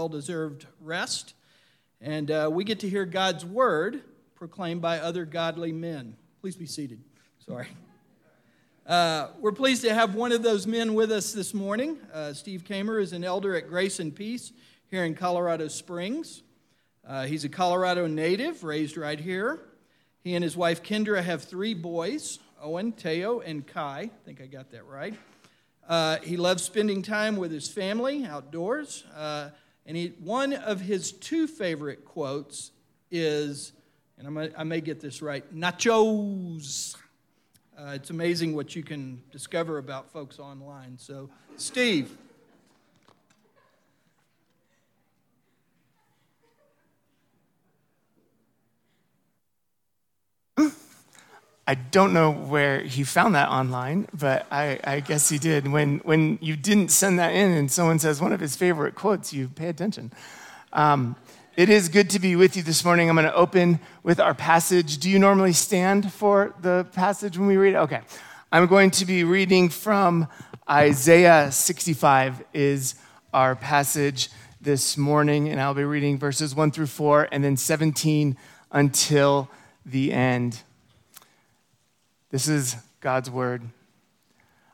well deserved rest. And uh, we get to hear God's word proclaimed by other godly men. Please be seated. Sorry. Uh, we're pleased to have one of those men with us this morning. Uh, Steve Kammer is an elder at Grace and Peace here in Colorado Springs. Uh, he's a Colorado native, raised right here. He and his wife Kendra have three boys Owen, Teo, and Kai. I think I got that right. Uh, he loves spending time with his family outdoors. And he, one of his two favorite quotes is, and I may, I may get this right, nachos. Uh, it's amazing what you can discover about folks online. So, Steve. I don't know where he found that online, but I, I, guess he did. When, when you didn't send that in and someone says one of his favorite quotes, you pay attention. Um, it is good to be with you this morning. I'm going to open with our passage. Do you normally stand for the passage when we read it? Okay. I'm going to be reading from Isaiah 65 is our passage this morning, and I'll be reading verses 1 through 4 and then 17 until the end. This is God's word.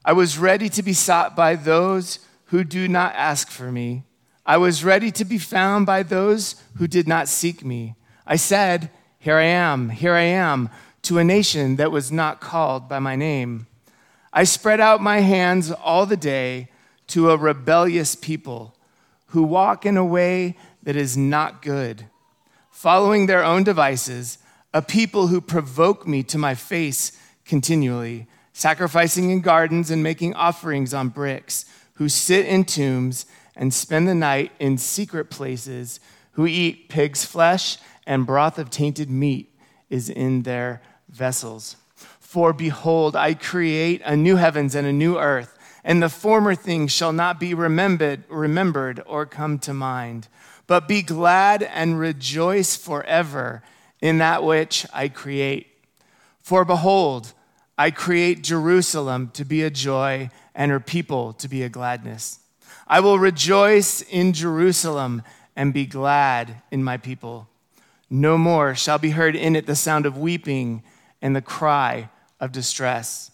I was ready to be sought by those who do not ask for me. I was ready to be found by those who did not seek me. I said, Here I am, here I am, to a nation that was not called by my name. I spread out my hands all the day to a rebellious people who walk in a way that is not good, following their own devices, a people who provoke me to my face continually, sacrificing in gardens and making offerings on bricks, who sit in tombs and spend the night in secret places, who eat pig's flesh and broth of tainted meat is in their vessels. For behold, I create a new heavens and a new earth, and the former things shall not be remembered, remembered or come to mind. But be glad and rejoice forever in that which I create. For behold, I create Jerusalem to be a joy and her people to be a gladness. I will rejoice in Jerusalem and be glad in my people. No more shall be heard in it the sound of weeping and the cry of distress.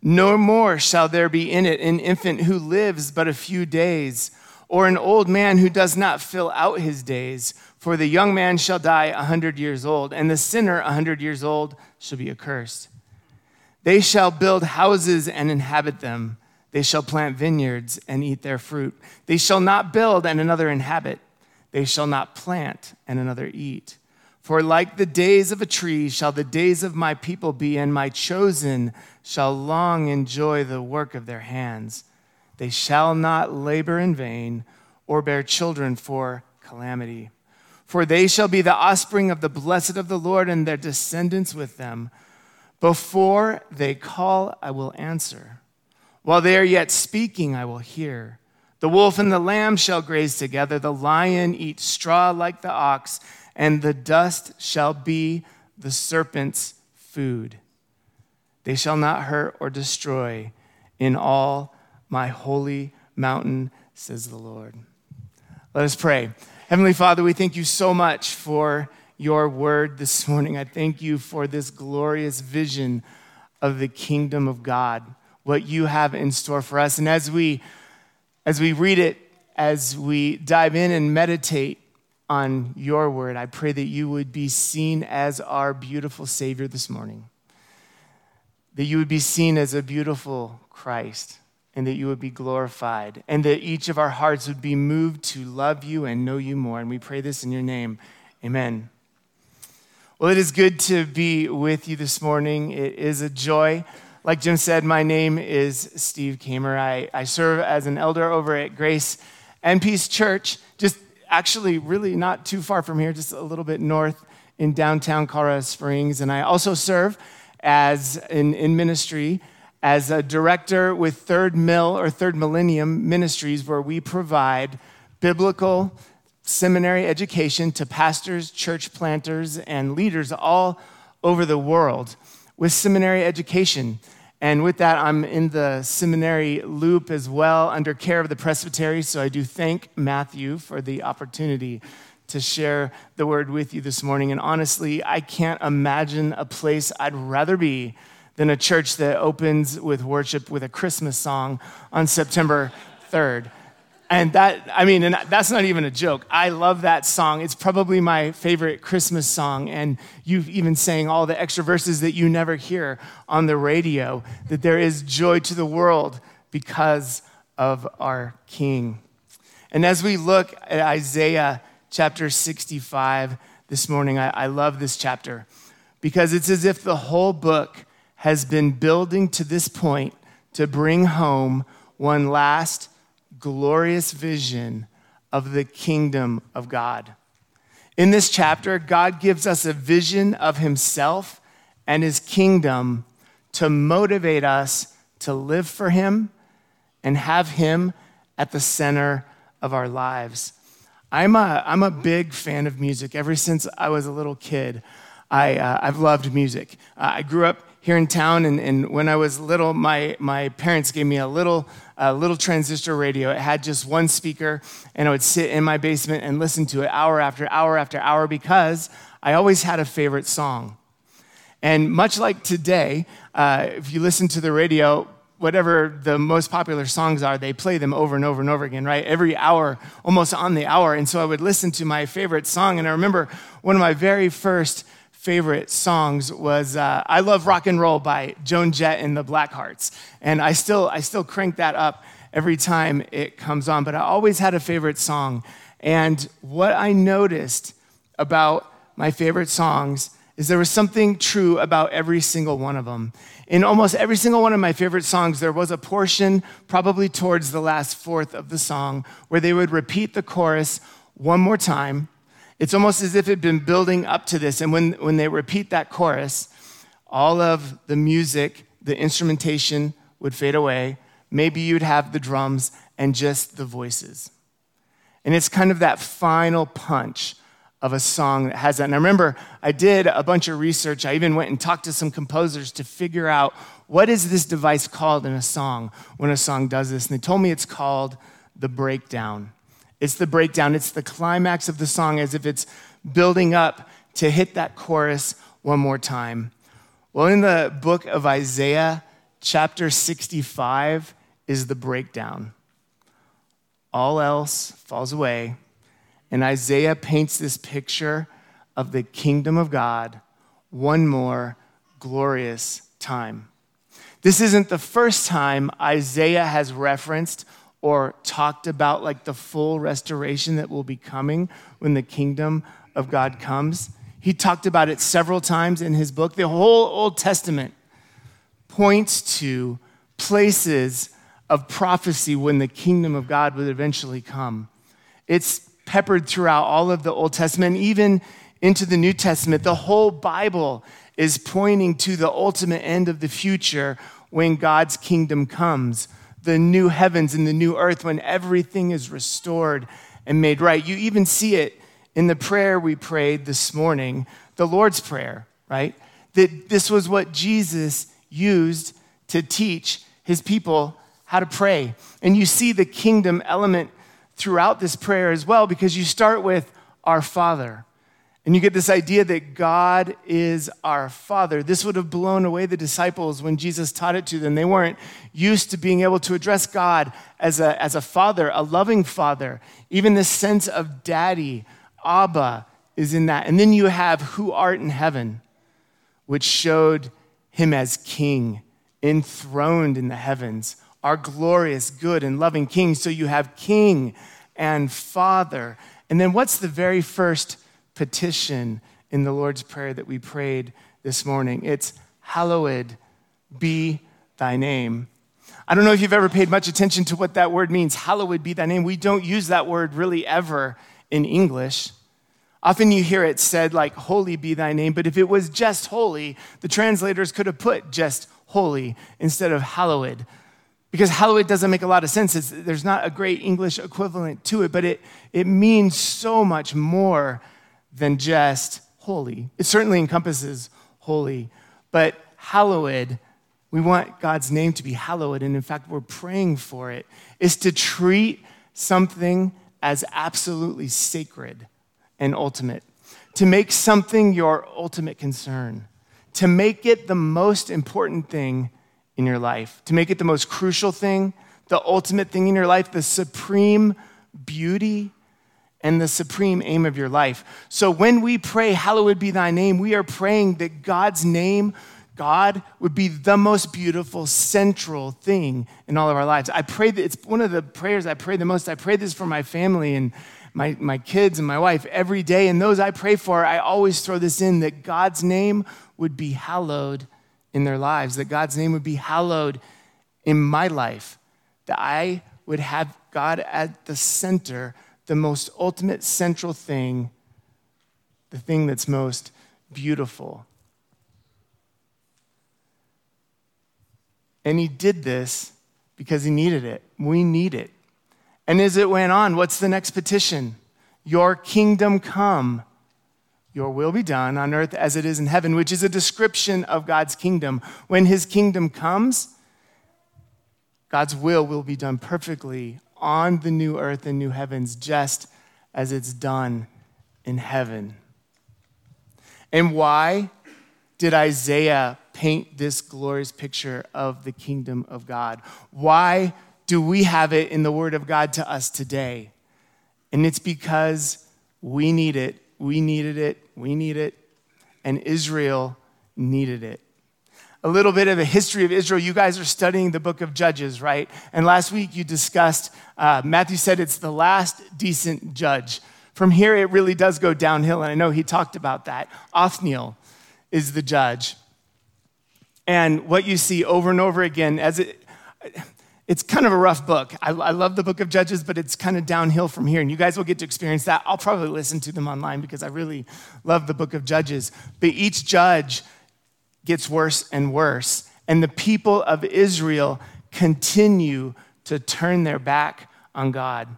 No more shall there be in it an infant who lives but a few days, or an old man who does not fill out his days. For the young man shall die a hundred years old, and the sinner a hundred years old shall be accursed. They shall build houses and inhabit them. They shall plant vineyards and eat their fruit. They shall not build and another inhabit. They shall not plant and another eat. For like the days of a tree shall the days of my people be, and my chosen shall long enjoy the work of their hands. They shall not labor in vain or bear children for calamity. For they shall be the offspring of the blessed of the Lord, and their descendants with them. Before they call, I will answer. While they are yet speaking, I will hear. The wolf and the lamb shall graze together, the lion eat straw like the ox, and the dust shall be the serpent's food. They shall not hurt or destroy in all my holy mountain, says the Lord. Let us pray. Heavenly Father, we thank you so much for your word this morning. I thank you for this glorious vision of the kingdom of God, what you have in store for us. And as we as we read it, as we dive in and meditate on your word, I pray that you would be seen as our beautiful Savior this morning. That you would be seen as a beautiful Christ and that you would be glorified, and that each of our hearts would be moved to love you and know you more. And we pray this in your name. Amen. Well, it is good to be with you this morning. It is a joy. Like Jim said, my name is Steve Kammer. I, I serve as an elder over at Grace and Peace Church, just actually really not too far from here, just a little bit north in downtown Colorado Springs. And I also serve as in, in ministry as a director with Third Mill or Third Millennium Ministries, where we provide biblical seminary education to pastors, church planters, and leaders all over the world with seminary education. And with that, I'm in the seminary loop as well under care of the presbytery. So I do thank Matthew for the opportunity to share the word with you this morning. And honestly, I can't imagine a place I'd rather be than a church that opens with worship with a Christmas song on September 3rd. And that, I mean, and that's not even a joke. I love that song. It's probably my favorite Christmas song. And you've even sang all the extra verses that you never hear on the radio that there is joy to the world because of our King. And as we look at Isaiah chapter 65 this morning, I, I love this chapter because it's as if the whole book has been building to this point to bring home one last glorious vision of the kingdom of God. In this chapter, God gives us a vision of himself and his kingdom to motivate us to live for him and have him at the center of our lives. I'm a, I'm a big fan of music. Ever since I was a little kid, I, uh, I've loved music. Uh, I grew up here in town, and, and when I was little, my, my parents gave me a little, a little transistor radio. It had just one speaker, and I would sit in my basement and listen to it hour after hour after hour because I always had a favorite song. And much like today, uh, if you listen to the radio, whatever the most popular songs are, they play them over and over and over again, right? Every hour, almost on the hour. And so I would listen to my favorite song. And I remember one of my very first favorite songs was uh, "I Love Rock and Roll" by Joan Jett and the Blackhearts, and I still I still crank that up every time it comes on. But I always had a favorite song, and what I noticed about my favorite songs is there was something true about every single one of them. In almost every single one of my favorite songs, there was a portion, probably towards the last fourth of the song, where they would repeat the chorus one more time it's almost as if it had been building up to this. And when, when they repeat that chorus, all of the music, the instrumentation would fade away. Maybe you'd have the drums and just the voices. And it's kind of that final punch of a song that has that. And I remember I did a bunch of research. I even went and talked to some composers to figure out what is this device called in a song when a song does this. And they told me it's called the breakdown. It's the breakdown, it's the climax of the song as if it's building up to hit that chorus one more time. Well, in the book of Isaiah, chapter 65 is the breakdown. All else falls away, and Isaiah paints this picture of the kingdom of God one more glorious time. This isn't the first time Isaiah has referenced or talked about like the full restoration that will be coming when the kingdom of God comes. He talked about it several times in his book. The whole Old Testament points to places of prophecy when the kingdom of God would eventually come. It's peppered throughout all of the Old Testament, even into the New Testament. The whole Bible is pointing to the ultimate end of the future when God's kingdom comes the new heavens and the new earth when everything is restored and made right. You even see it in the prayer we prayed this morning, the Lord's Prayer, right? That this was what Jesus used to teach his people how to pray. And you see the kingdom element throughout this prayer as well because you start with our Father. And you get this idea that God is our Father. This would have blown away the disciples when Jesus taught it to them. They weren't used to being able to address God as a, as a father, a loving father. Even this sense of daddy, Abba, is in that. And then you have who art in heaven, which showed him as king, enthroned in the heavens, our glorious, good, and loving king. So you have king and father. And then what's the very first petition in the Lord's Prayer that we prayed this morning. It's, Hallowed be thy name. I don't know if you've ever paid much attention to what that word means. Hallowed be thy name. We don't use that word really ever in English. Often you hear it said like, Holy be thy name, but if it was just holy, the translators could have put just holy instead of hallowed. Because hallowed doesn't make a lot of sense. It's, there's not a great English equivalent to it, but it, it means so much more than just holy. It certainly encompasses holy, but hallowed we want God's name to be hallowed, and in fact, we're praying for it, is to treat something as absolutely sacred and ultimate, to make something your ultimate concern, to make it the most important thing in your life, to make it the most crucial thing, the ultimate thing in your life, the supreme beauty and the supreme aim of your life. So when we pray, Hallowed be thy name, we are praying that God's name, God, would be the most beautiful, central thing in all of our lives. I pray that it's one of the prayers I pray the most. I pray this for my family and my, my kids and my wife every day. And those I pray for, I always throw this in that God's name would be hallowed in their lives, that God's name would be hallowed in my life, that I would have God at the center the most ultimate central thing, the thing that's most beautiful. And he did this because he needed it. We need it. And as it went on, what's the next petition? Your kingdom come, your will be done on earth as it is in heaven, which is a description of God's kingdom. When his kingdom comes, God's will will be done perfectly on the new earth and new heavens, just as it's done in heaven. And why did Isaiah paint this glorious picture of the kingdom of God? Why do we have it in the Word of God to us today? And it's because we need it, we needed it, we need it, and Israel needed it a little bit of a history of Israel. You guys are studying the book of Judges, right? And last week you discussed, uh, Matthew said it's the last decent judge. From here, it really does go downhill, and I know he talked about that. Othniel is the judge. And what you see over and over again, as it, it's kind of a rough book. I, I, love the book of Judges, but it's kind of downhill from here. And you guys will get to experience that. I'll probably listen to them online because I really love the book of Judges. But each judge gets worse and worse. And the people of Israel continue to turn their back on God.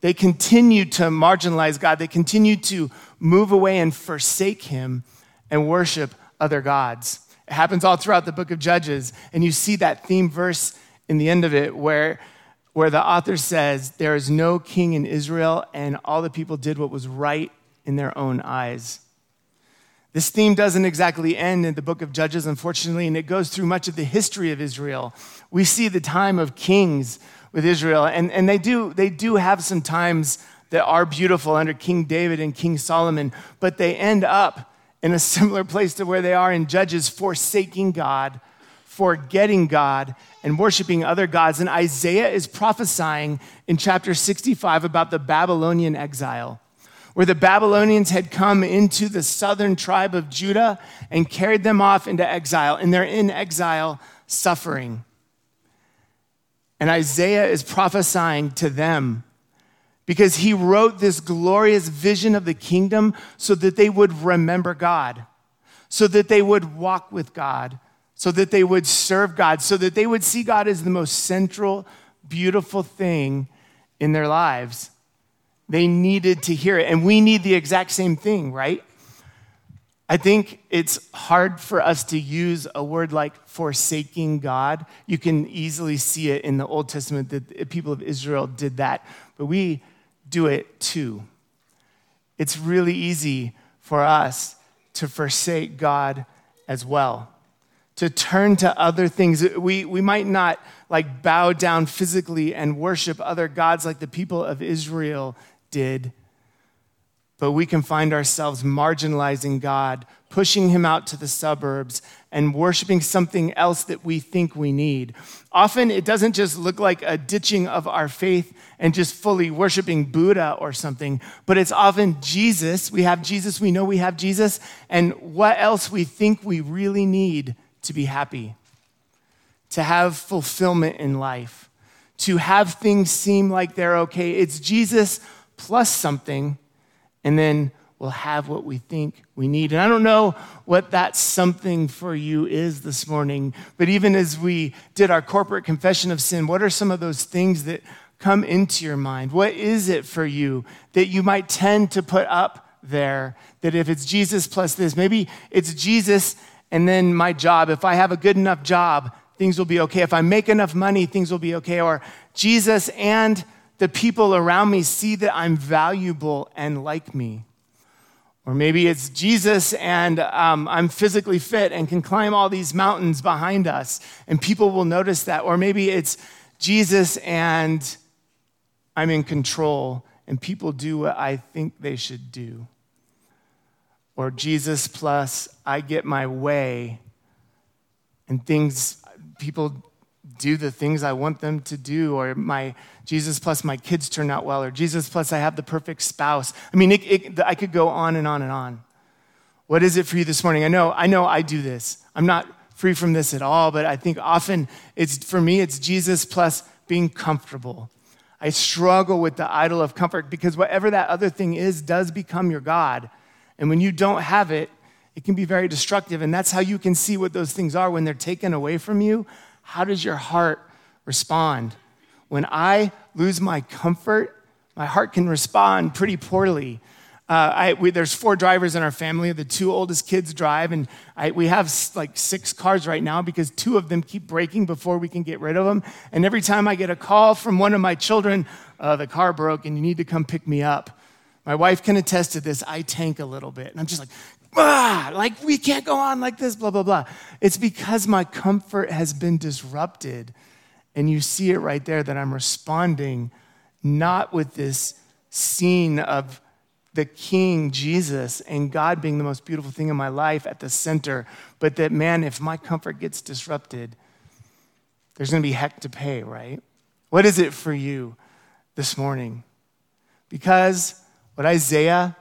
They continue to marginalize God. They continue to move away and forsake Him and worship other gods. It happens all throughout the book of Judges. And you see that theme verse in the end of it where, where the author says, There is no king in Israel, and all the people did what was right in their own eyes. This theme doesn't exactly end in the book of Judges, unfortunately, and it goes through much of the history of Israel. We see the time of kings with Israel, and, and they, do, they do have some times that are beautiful under King David and King Solomon, but they end up in a similar place to where they are in Judges, forsaking God, forgetting God, and worshiping other gods. And Isaiah is prophesying in chapter 65 about the Babylonian exile where the Babylonians had come into the southern tribe of Judah and carried them off into exile, and they're in exile suffering. And Isaiah is prophesying to them because he wrote this glorious vision of the kingdom so that they would remember God, so that they would walk with God, so that they would serve God, so that they would see God as the most central, beautiful thing in their lives. They needed to hear it. And we need the exact same thing, right? I think it's hard for us to use a word like forsaking God. You can easily see it in the Old Testament that the people of Israel did that, but we do it too. It's really easy for us to forsake God as well, to turn to other things. We, we might not like bow down physically and worship other gods like the people of Israel did. But we can find ourselves marginalizing God, pushing him out to the suburbs, and worshiping something else that we think we need. Often it doesn't just look like a ditching of our faith and just fully worshiping Buddha or something, but it's often Jesus. We have Jesus, we know we have Jesus, and what else we think we really need to be happy, to have fulfillment in life, to have things seem like they're okay. It's Jesus plus something, and then we'll have what we think we need. And I don't know what that something for you is this morning, but even as we did our corporate confession of sin, what are some of those things that come into your mind? What is it for you that you might tend to put up there? That if it's Jesus plus this, maybe it's Jesus and then my job. If I have a good enough job, things will be okay. If I make enough money, things will be okay. Or Jesus and the people around me see that I'm valuable and like me. Or maybe it's Jesus and um, I'm physically fit and can climb all these mountains behind us, and people will notice that. Or maybe it's Jesus and I'm in control and people do what I think they should do. Or Jesus plus I get my way and things, people do the things I want them to do, or my Jesus plus my kids turn out well, or Jesus plus I have the perfect spouse. I mean, it, it, I could go on and on and on. What is it for you this morning? I know, I know I do this. I'm not free from this at all, but I think often it's for me, it's Jesus plus being comfortable. I struggle with the idol of comfort because whatever that other thing is does become your God. And when you don't have it, it can be very destructive. And that's how you can see what those things are when they're taken away from you. How does your heart respond? When I lose my comfort, my heart can respond pretty poorly. Uh, I, we, there's four drivers in our family. The two oldest kids drive, and I, we have like six cars right now because two of them keep breaking before we can get rid of them. And every time I get a call from one of my children, uh, the car broke and you need to come pick me up. My wife can attest to this. I tank a little bit, and I'm just like, like we can't go on like this, blah, blah, blah. It's because my comfort has been disrupted. And you see it right there that I'm responding not with this scene of the King Jesus and God being the most beautiful thing in my life at the center, but that, man, if my comfort gets disrupted, there's gonna be heck to pay, right? What is it for you this morning? Because what Isaiah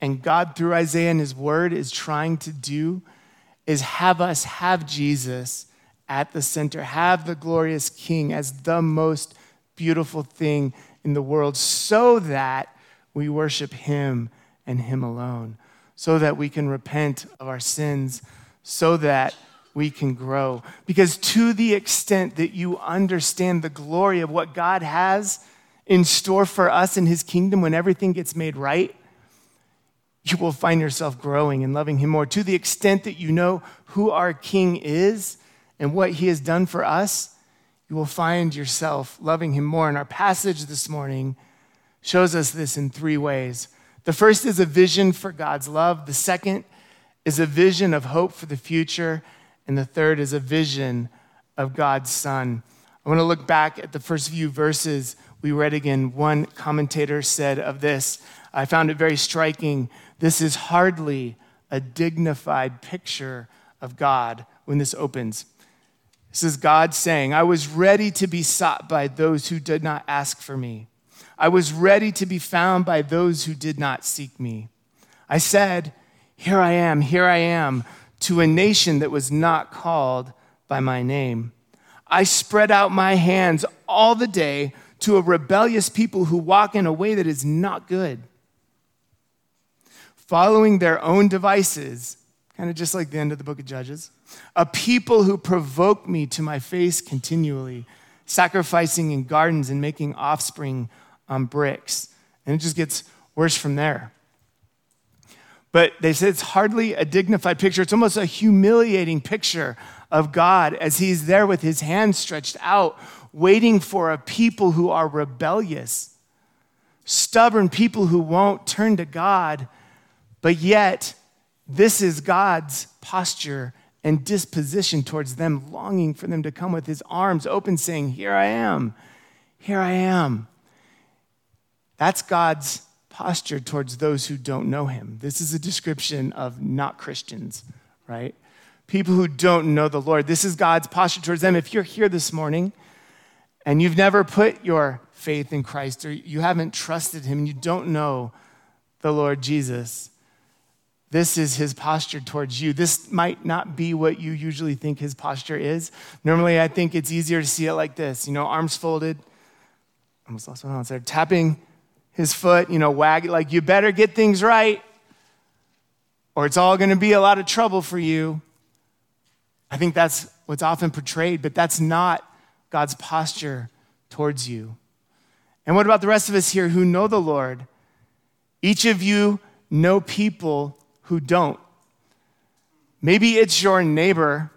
and God, through Isaiah and his word, is trying to do is have us have Jesus at the center, have the glorious King as the most beautiful thing in the world, so that we worship Him and Him alone, so that we can repent of our sins, so that we can grow. Because to the extent that you understand the glory of what God has in store for us in His kingdom when everything gets made right, you will find yourself growing and loving Him more. To the extent that you know who our King is and what He has done for us, you will find yourself loving Him more. And our passage this morning shows us this in three ways. The first is a vision for God's love, the second is a vision of hope for the future, and the third is a vision of God's Son. I want to look back at the first few verses we read again. One commentator said of this, I found it very striking. This is hardly a dignified picture of God when this opens. This is God saying, I was ready to be sought by those who did not ask for me. I was ready to be found by those who did not seek me. I said, Here I am, here I am, to a nation that was not called by my name. I spread out my hands all the day to a rebellious people who walk in a way that is not good, following their own devices, kind of just like the end of the book of Judges. A people who provoke me to my face continually, sacrificing in gardens and making offspring on bricks. And it just gets worse from there. But they said it's hardly a dignified picture. It's almost a humiliating picture of God as he's there with his hands stretched out, waiting for a people who are rebellious, stubborn people who won't turn to God. But yet, this is God's posture and disposition towards them, longing for them to come with his arms open, saying, Here I am, here I am. That's God's posture towards those who don't know him. This is a description of not Christians, right? People who don't know the Lord. This is God's posture towards them. If you're here this morning and you've never put your faith in Christ or you haven't trusted him you don't know the Lord Jesus, this is his posture towards you. This might not be what you usually think his posture is. Normally, I think it's easier to see it like this you know, arms folded. Almost lost my there. Tapping his foot, you know, wagging, like, you better get things right, or it's all going to be a lot of trouble for you. I think that's what's often portrayed, but that's not God's posture towards you. And what about the rest of us here who know the Lord? Each of you know people who don't. Maybe it's your neighbor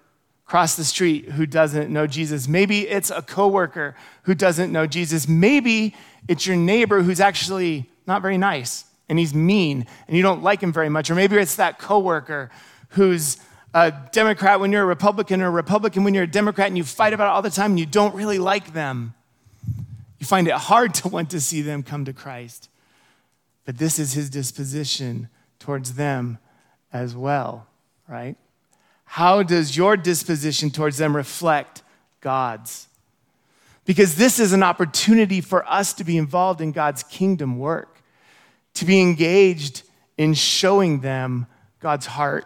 across the street who doesn't know Jesus. Maybe it's a coworker who doesn't know Jesus. Maybe it's your neighbor who's actually not very nice and he's mean and you don't like him very much. Or maybe it's that coworker who's a Democrat when you're a Republican or a Republican when you're a Democrat and you fight about it all the time and you don't really like them. You find it hard to want to see them come to Christ. But this is his disposition towards them as well, right? How does your disposition towards them reflect God's? Because this is an opportunity for us to be involved in God's kingdom work, to be engaged in showing them God's heart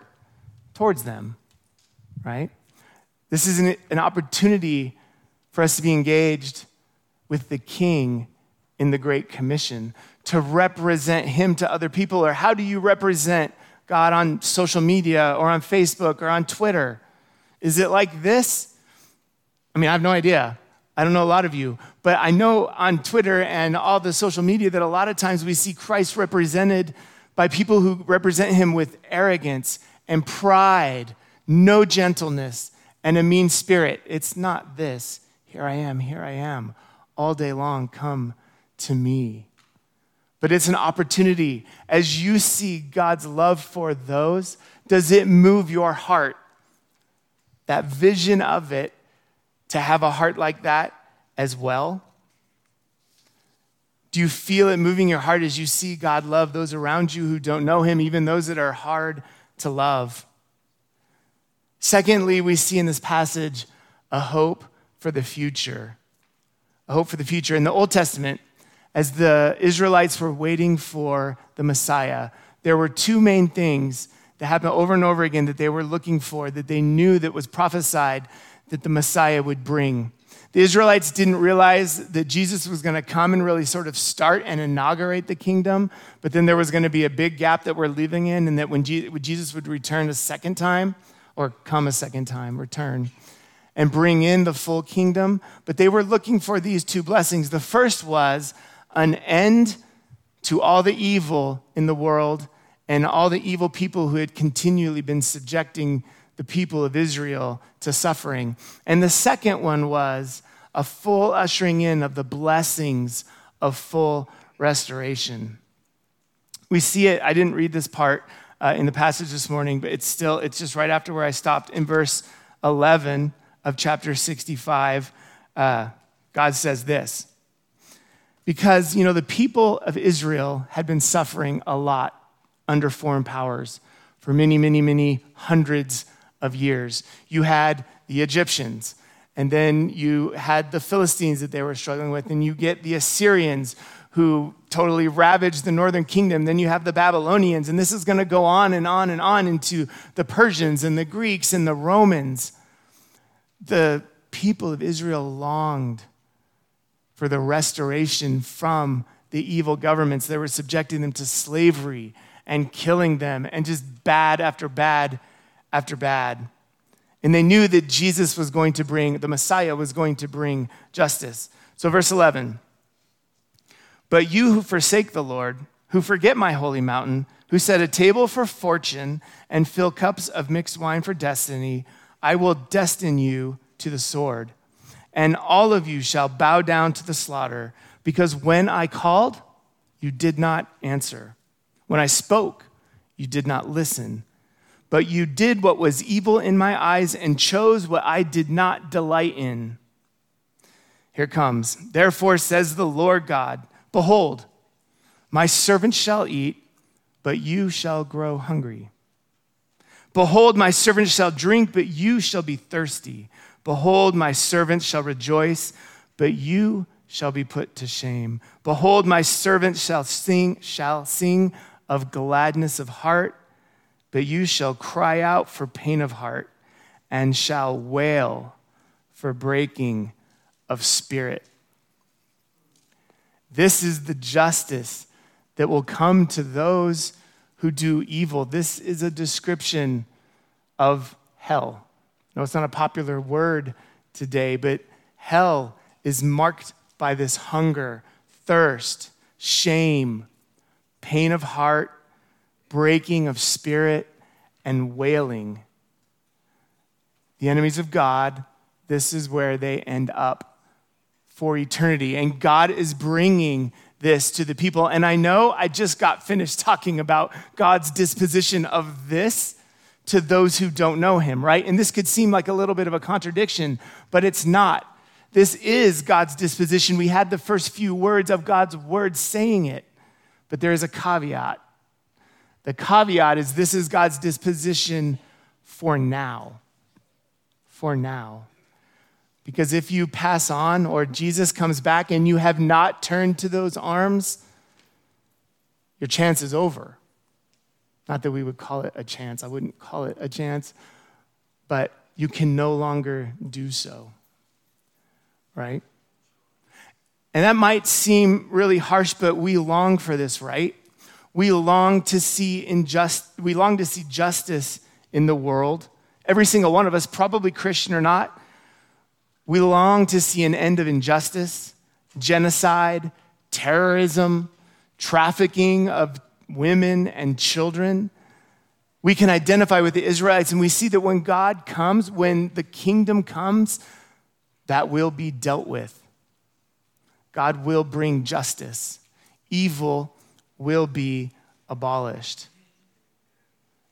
towards them, right? This is an, an opportunity for us to be engaged with the King in the Great Commission, to represent Him to other people. Or how do you represent God on social media or on Facebook or on Twitter? Is it like this? I mean, I have no idea. I don't know a lot of you, but I know on Twitter and all the social media that a lot of times we see Christ represented by people who represent him with arrogance and pride, no gentleness, and a mean spirit. It's not this. Here I am, here I am. All day long, come to me. But it's an opportunity. As you see God's love for those, does it move your heart? That vision of it, to have a heart like that as well? Do you feel it moving your heart as you see God love those around you who don't know Him, even those that are hard to love. Secondly, we see in this passage a hope for the future. A hope for the future. In the Old Testament, as the Israelites were waiting for the Messiah, there were two main things that happened over and over again that they were looking for, that they knew that was prophesied that the Messiah would bring. The Israelites didn't realize that Jesus was going to come and really sort of start and inaugurate the kingdom, but then there was going to be a big gap that we're living in, and that when Jesus would return a second time, or come a second time, return, and bring in the full kingdom. But they were looking for these two blessings. The first was an end to all the evil in the world and all the evil people who had continually been subjecting the people of Israel to suffering. And the second one was a full ushering in of the blessings of full restoration. We see it, I didn't read this part uh, in the passage this morning, but it's still, it's just right after where I stopped in verse 11 of chapter 65. Uh, God says this because, you know, the people of Israel had been suffering a lot under foreign powers for many, many, many hundreds of years. You had the Egyptians, and then you had the Philistines that they were struggling with, and you get the Assyrians who totally ravaged the northern kingdom. Then you have the Babylonians, and this is going to go on and on and on into the Persians and the Greeks and the Romans. The people of Israel longed for the restoration from the evil governments that were subjecting them to slavery and killing them and just bad after bad after bad. And they knew that Jesus was going to bring, the Messiah was going to bring justice. So, verse 11 But you who forsake the Lord, who forget my holy mountain, who set a table for fortune and fill cups of mixed wine for destiny, I will destine you to the sword. And all of you shall bow down to the slaughter, because when I called, you did not answer. When I spoke, you did not listen but you did what was evil in my eyes and chose what I did not delight in. Here comes. Therefore, says the Lord God Behold, my servant shall eat, but you shall grow hungry. Behold, my servant shall drink, but you shall be thirsty. Behold, my servants shall rejoice, but you shall be put to shame. Behold, my servant shall sing, shall sing of gladness of heart but you shall cry out for pain of heart and shall wail for breaking of spirit. This is the justice that will come to those who do evil. This is a description of hell. No, it's not a popular word today, but hell is marked by this hunger, thirst, shame, pain of heart, breaking of spirit, and wailing the enemies of God, this is where they end up for eternity. And God is bringing this to the people. And I know I just got finished talking about God's disposition of this to those who don't know him, right? And this could seem like a little bit of a contradiction, but it's not. This is God's disposition. We had the first few words of God's word saying it, but there is a caveat. The caveat is this is God's disposition for now. For now. Because if you pass on or Jesus comes back and you have not turned to those arms, your chance is over. Not that we would call it a chance, I wouldn't call it a chance, but you can no longer do so. Right? And that might seem really harsh, but we long for this, right? We long to see injust, we long to see justice in the world. Every single one of us, probably Christian or not, we long to see an end of injustice, genocide, terrorism, trafficking of women and children. We can identify with the Israelites and we see that when God comes, when the kingdom comes, that will be dealt with. God will bring justice. Evil will be abolished.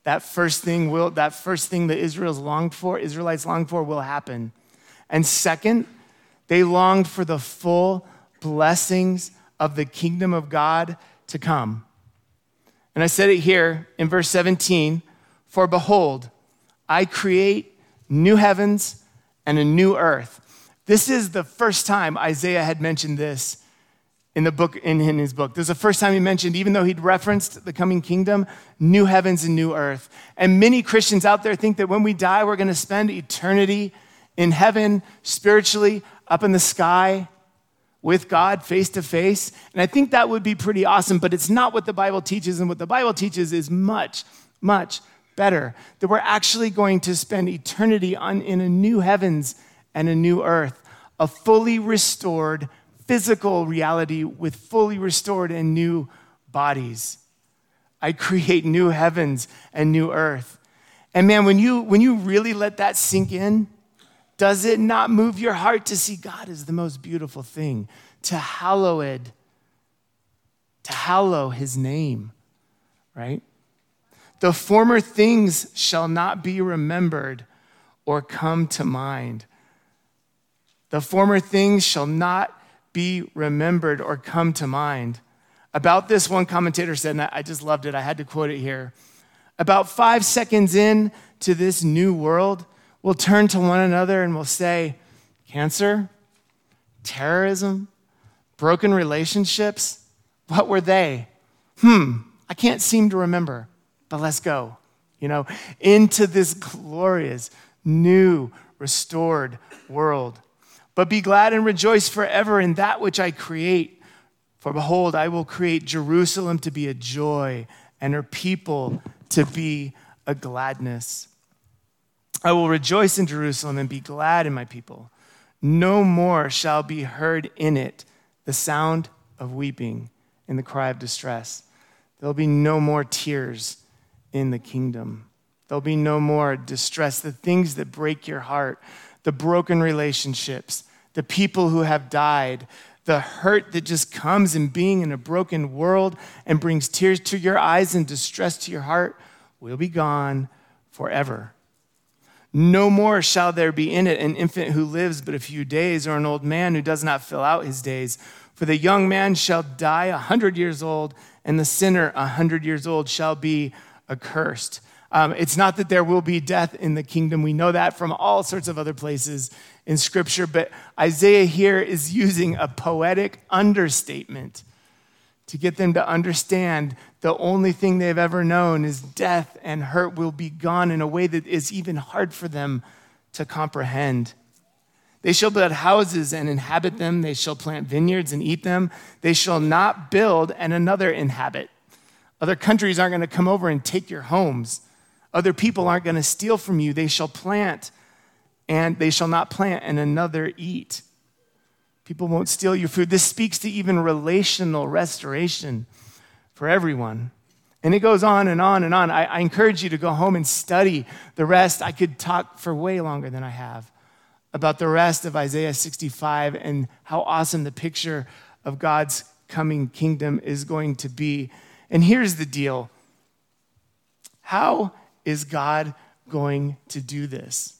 That first thing will that first thing that Israel's longed for, Israelites longed for will happen. And second, they longed for the full blessings of the kingdom of God to come. And I said it here in verse 17 For behold, I create new heavens and a new earth. This is the first time Isaiah had mentioned this in the book in, in his book. This is the first time he mentioned, even though he'd referenced the coming kingdom, new heavens and new earth. And many Christians out there think that when we die, we're going to spend eternity in heaven, spiritually, up in the sky with God face to face. And I think that would be pretty awesome, but it's not what the Bible teaches. And what the Bible teaches is much, much better that we're actually going to spend eternity on, in a new heavens and a new earth, a fully restored physical reality with fully restored and new bodies. I create new heavens and new earth. And man, when you, when you really let that sink in, does it not move your heart to see God as the most beautiful thing? To hallow it, to hallow his name, right? The former things shall not be remembered or come to mind. The former things shall not be remembered or come to mind. About this, one commentator said, and I just loved it, I had to quote it here. About five seconds in to this new world, we'll turn to one another and we'll say, Cancer, terrorism, broken relationships, what were they? Hmm, I can't seem to remember, but let's go, you know, into this glorious, new, restored world. But be glad and rejoice forever in that which I create. For behold, I will create Jerusalem to be a joy and her people to be a gladness. I will rejoice in Jerusalem and be glad in my people. No more shall be heard in it the sound of weeping and the cry of distress. There'll be no more tears in the kingdom. There'll be no more distress. The things that break your heart, the broken relationships, the people who have died, the hurt that just comes in being in a broken world and brings tears to your eyes and distress to your heart will be gone forever. No more shall there be in it an infant who lives but a few days, or an old man who does not fill out his days. For the young man shall die a hundred years old, and the sinner a hundred years old shall be accursed. Um, it's not that there will be death in the kingdom. We know that from all sorts of other places in Scripture, but Isaiah here is using a poetic understatement to get them to understand the only thing they've ever known is death and hurt will be gone in a way that is even hard for them to comprehend. They shall build houses and inhabit them. They shall plant vineyards and eat them. They shall not build and another inhabit. Other countries aren't going to come over and take your homes. Other people aren't going to steal from you. They shall plant and they shall not plant and another eat. People won't steal your food. This speaks to even relational restoration for everyone. And it goes on and on and on. I, I, encourage you to go home and study the rest. I could talk for way longer than I have about the rest of Isaiah 65 and how awesome the picture of God's coming kingdom is going to be. And here's the deal How is God going to do this?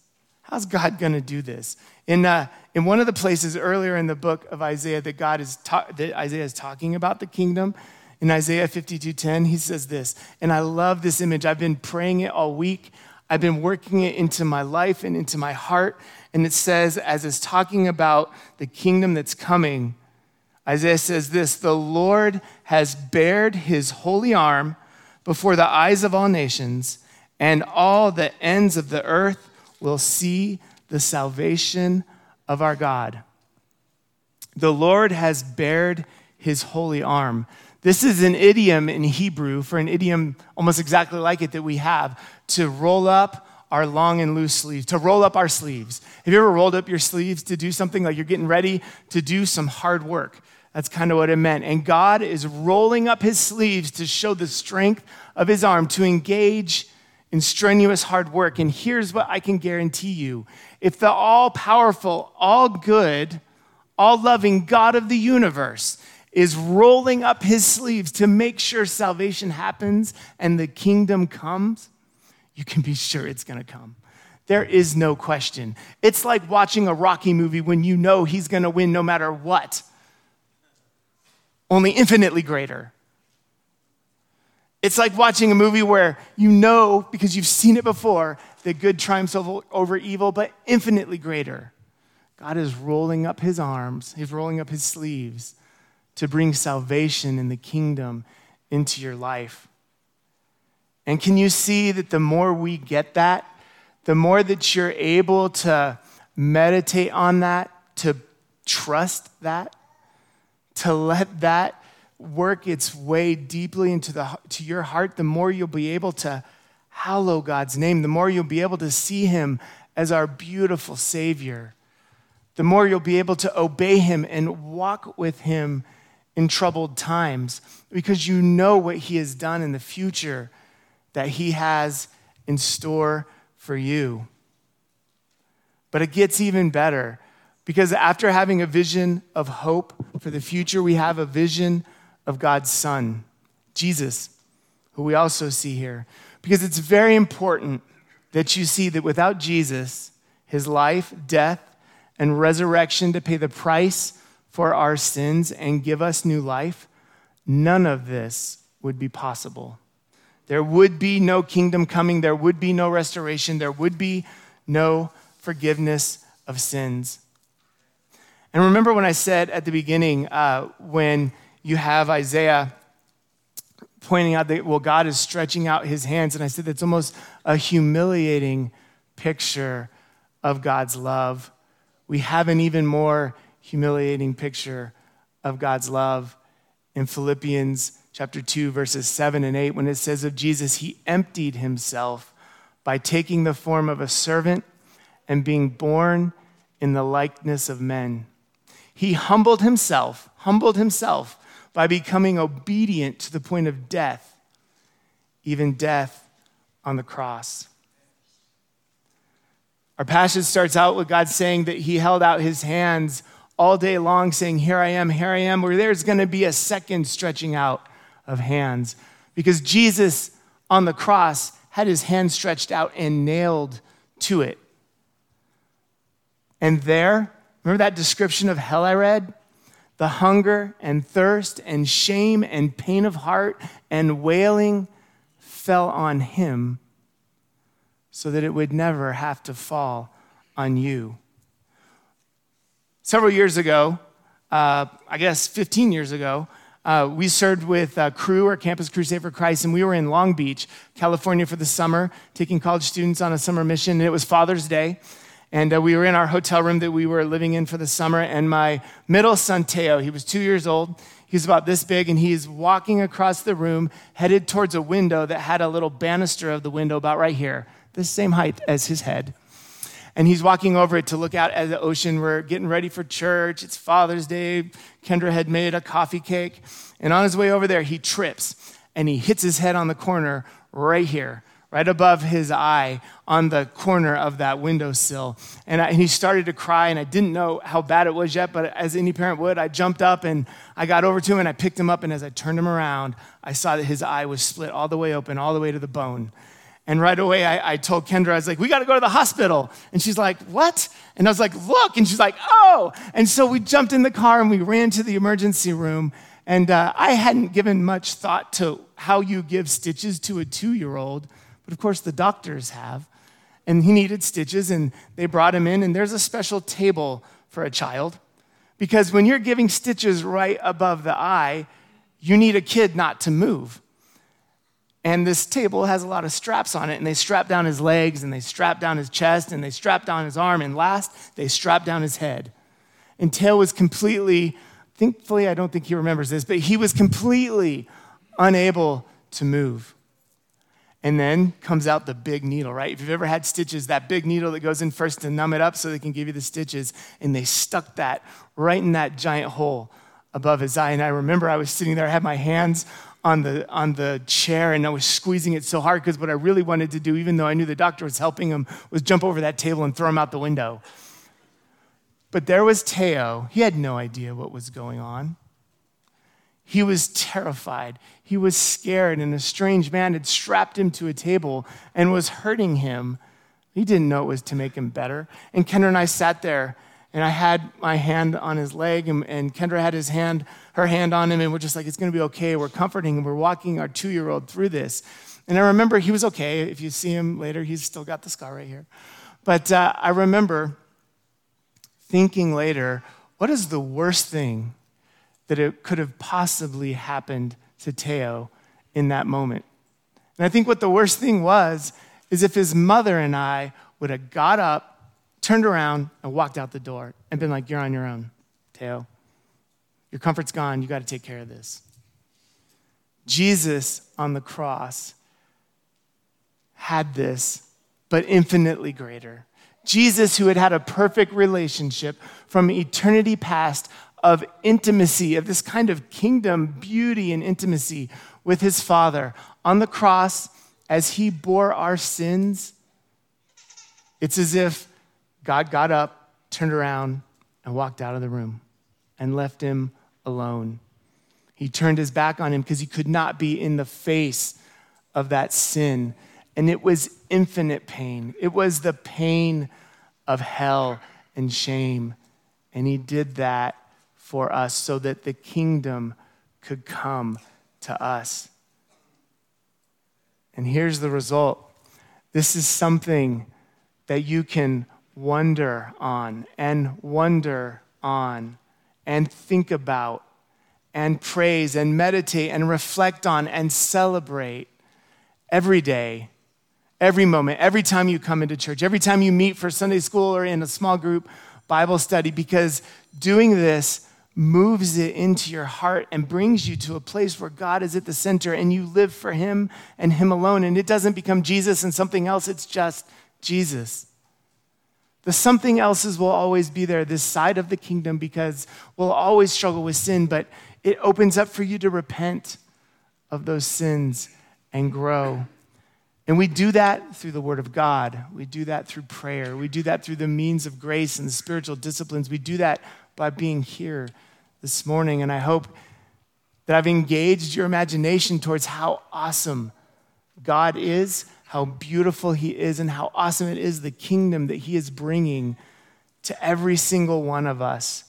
How's God going to do this? In, uh, in one of the places earlier in the book of Isaiah that God is ta- that Isaiah is talking about the kingdom, in Isaiah 52:10, he says this, and I love this image. I've been praying it all week. I've been working it into my life and into my heart. And it says, as it's talking about the kingdom that's coming, Isaiah says this The Lord has bared his holy arm before the eyes of all nations, and all the ends of the earth will see the salvation of our God. The Lord has bared his holy arm. This is an idiom in Hebrew for an idiom almost exactly like it that we have to roll up our long and loose sleeves, to roll up our sleeves. Have you ever rolled up your sleeves to do something like you're getting ready to do some hard work? That's kind of what it meant. And God is rolling up his sleeves to show the strength of his arm, to engage in strenuous hard work. And here's what I can guarantee you if the all powerful, all good, all loving God of the universe is rolling up his sleeves to make sure salvation happens and the kingdom comes, you can be sure it's going to come. There is no question. It's like watching a Rocky movie when you know he's going to win no matter what, only infinitely greater. It's like watching a movie where you know, because you've seen it before, that good triumphs over evil, but infinitely greater. God is rolling up his arms, he's rolling up his sleeves to bring salvation in the kingdom into your life. And can you see that the more we get that, the more that you're able to meditate on that, to trust that, to let that work its way deeply into the, to your heart, the more you'll be able to hallow God's name, the more you'll be able to see Him as our beautiful Savior, the more you'll be able to obey Him and walk with Him in troubled times because you know what He has done in the future that He has in store for you. But it gets even better because after having a vision of hope for the future, we have a vision of God's Son, Jesus, who we also see here. Because it's very important that you see that without Jesus, his life, death, and resurrection to pay the price for our sins and give us new life, none of this would be possible. There would be no kingdom coming, there would be no restoration, there would be no forgiveness of sins. And remember when I said at the beginning, uh, when you have Isaiah pointing out that, well, God is stretching out his hands. And I said that's almost a humiliating picture of God's love. We have an even more humiliating picture of God's love in Philippians chapter 2, verses 7 and 8, when it says of Jesus, he emptied himself by taking the form of a servant and being born in the likeness of men. He humbled himself, humbled himself by becoming obedient to the point of death, even death on the cross. Our passage starts out with God saying that He held out His hands all day long, saying, Here I am, here I am, where there's going to be a second stretching out of hands. Because Jesus on the cross had his hand stretched out and nailed to it. And there, remember that description of hell I read? The hunger and thirst and shame and pain of heart and wailing fell on him so that it would never have to fall on you. Several years ago, uh, I guess 15 years ago, uh, we served with a Cru or Campus Crusade for Christ, and we were in Long Beach, California for the summer, taking college students on a summer mission. And it was Father's Day. And uh, we were in our hotel room that we were living in for the summer. And my middle son, Teo, he was two years old. He's about this big, and he's walking across the room, headed towards a window that had a little banister of the window about right here, the same height as his head. And he's walking over it to look out at the ocean. We're getting ready for church. It's Father's Day. Kendra had made a coffee cake. And on his way over there, he trips and he hits his head on the corner right here right above his eye on the corner of that windowsill. And, I, and, he started to cry, and I didn't know how bad it was yet, but as any parent would, I jumped up and I got over to him and I picked him up. And as I turned him around, I saw that his eye was split all the way open, all the way to the bone. And right away, I, I told Kendra, I was like, we got to go to the hospital. And she's like, what? And I was like, look. And she's like, oh. And so we jumped in the car and we ran to the emergency room. And uh, I hadn't given much thought to how you give stitches to a two year old. But of course, the doctors have. And he needed stitches, and they brought him in, and there's a special table for a child. Because when you're giving stitches right above the eye, you need a kid not to move. And this table has a lot of straps on it, and they strap down his legs, and they strap down his chest, and they strap down his arm, and last, they strap down his head. And Teo was completely, thankfully, I don't think he remembers this, but he was completely unable to move. And then comes out the big needle, right? If you've ever had stitches, that big needle that goes in first to numb it up so they can give you the stitches, and they stuck that right in that giant hole above his eye. And I remember I was sitting there, I had my hands on the, on the chair, and I was squeezing it so hard because what I really wanted to do, even though I knew the doctor was helping him, was jump over that table and throw him out the window. But there was Teo. He had no idea what was going on. He was terrified. He was scared, and a strange man had strapped him to a table and was hurting him. He didn't know it was to make him better. And Kendra and I sat there, and I had my hand on his leg, and, and Kendra had his hand, her hand on him, and we're just like, it's going to be okay. We're comforting him. We're walking our two year old through this. And I remember he was okay. If you see him later, he's still got the scar right here. But uh, I remember thinking later, what is the worst thing that it could have possibly happened to Teo in that moment. And I think what the worst thing was is if his mother and I would have got up, turned around, and walked out the door and been like, You're on your own, Teo. Your comfort's gone. You got to take care of this. Jesus on the cross had this, but infinitely greater. Jesus, who had had a perfect relationship from eternity past, of intimacy, of this kind of kingdom beauty and intimacy with his Father. On the cross, as he bore our sins, it's as if God got up, turned around, and walked out of the room and left him alone. He turned his back on him because he could not be in the face of that sin. And it was infinite pain. It was the pain of hell and shame. And he did that for us so that the kingdom could come to us. And here's the result this is something that you can wonder on and wonder on and think about and praise and meditate and reflect on and celebrate every day, every moment, every time you come into church, every time you meet for Sunday school or in a small group Bible study, because doing this moves it into your heart and brings you to a place where God is at the center and you live for Him and Him alone. And it doesn't become Jesus and something else, it's just Jesus. The something else's will always be there, this side of the kingdom, because we'll always struggle with sin, but it opens up for you to repent of those sins and grow. And we do that through the Word of God. We do that through prayer. We do that through the means of grace and the spiritual disciplines. We do that by being here this morning, and I hope that I've engaged your imagination towards how awesome God is, how beautiful He is, and how awesome it is the kingdom that He is bringing to every single one of us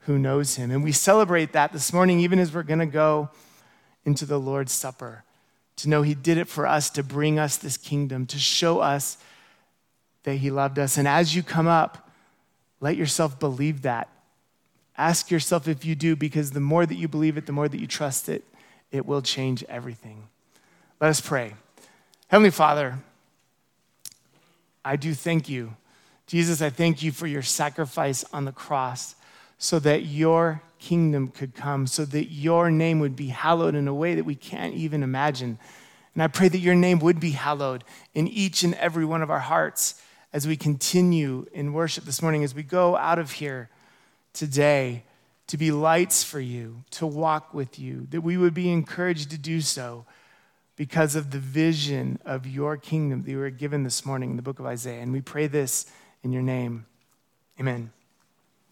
who knows Him. And we celebrate that this morning, even as we're going to go into the Lord's Supper, to know He did it for us, to bring us this kingdom, to show us that He loved us. And as you come up, let yourself believe that Ask yourself if you do, because the more that you believe it, the more that you trust it, it will change everything. Let us pray. Heavenly Father, I do thank you. Jesus, I thank you for your sacrifice on the cross so that your kingdom could come, so that your name would be hallowed in a way that we can't even imagine. And I pray that your name would be hallowed in each and every one of our hearts as we continue in worship this morning, as we go out of here today to be lights for you, to walk with you, that we would be encouraged to do so because of the vision of your kingdom that you were given this morning in the book of Isaiah. And we pray this in your name. Amen.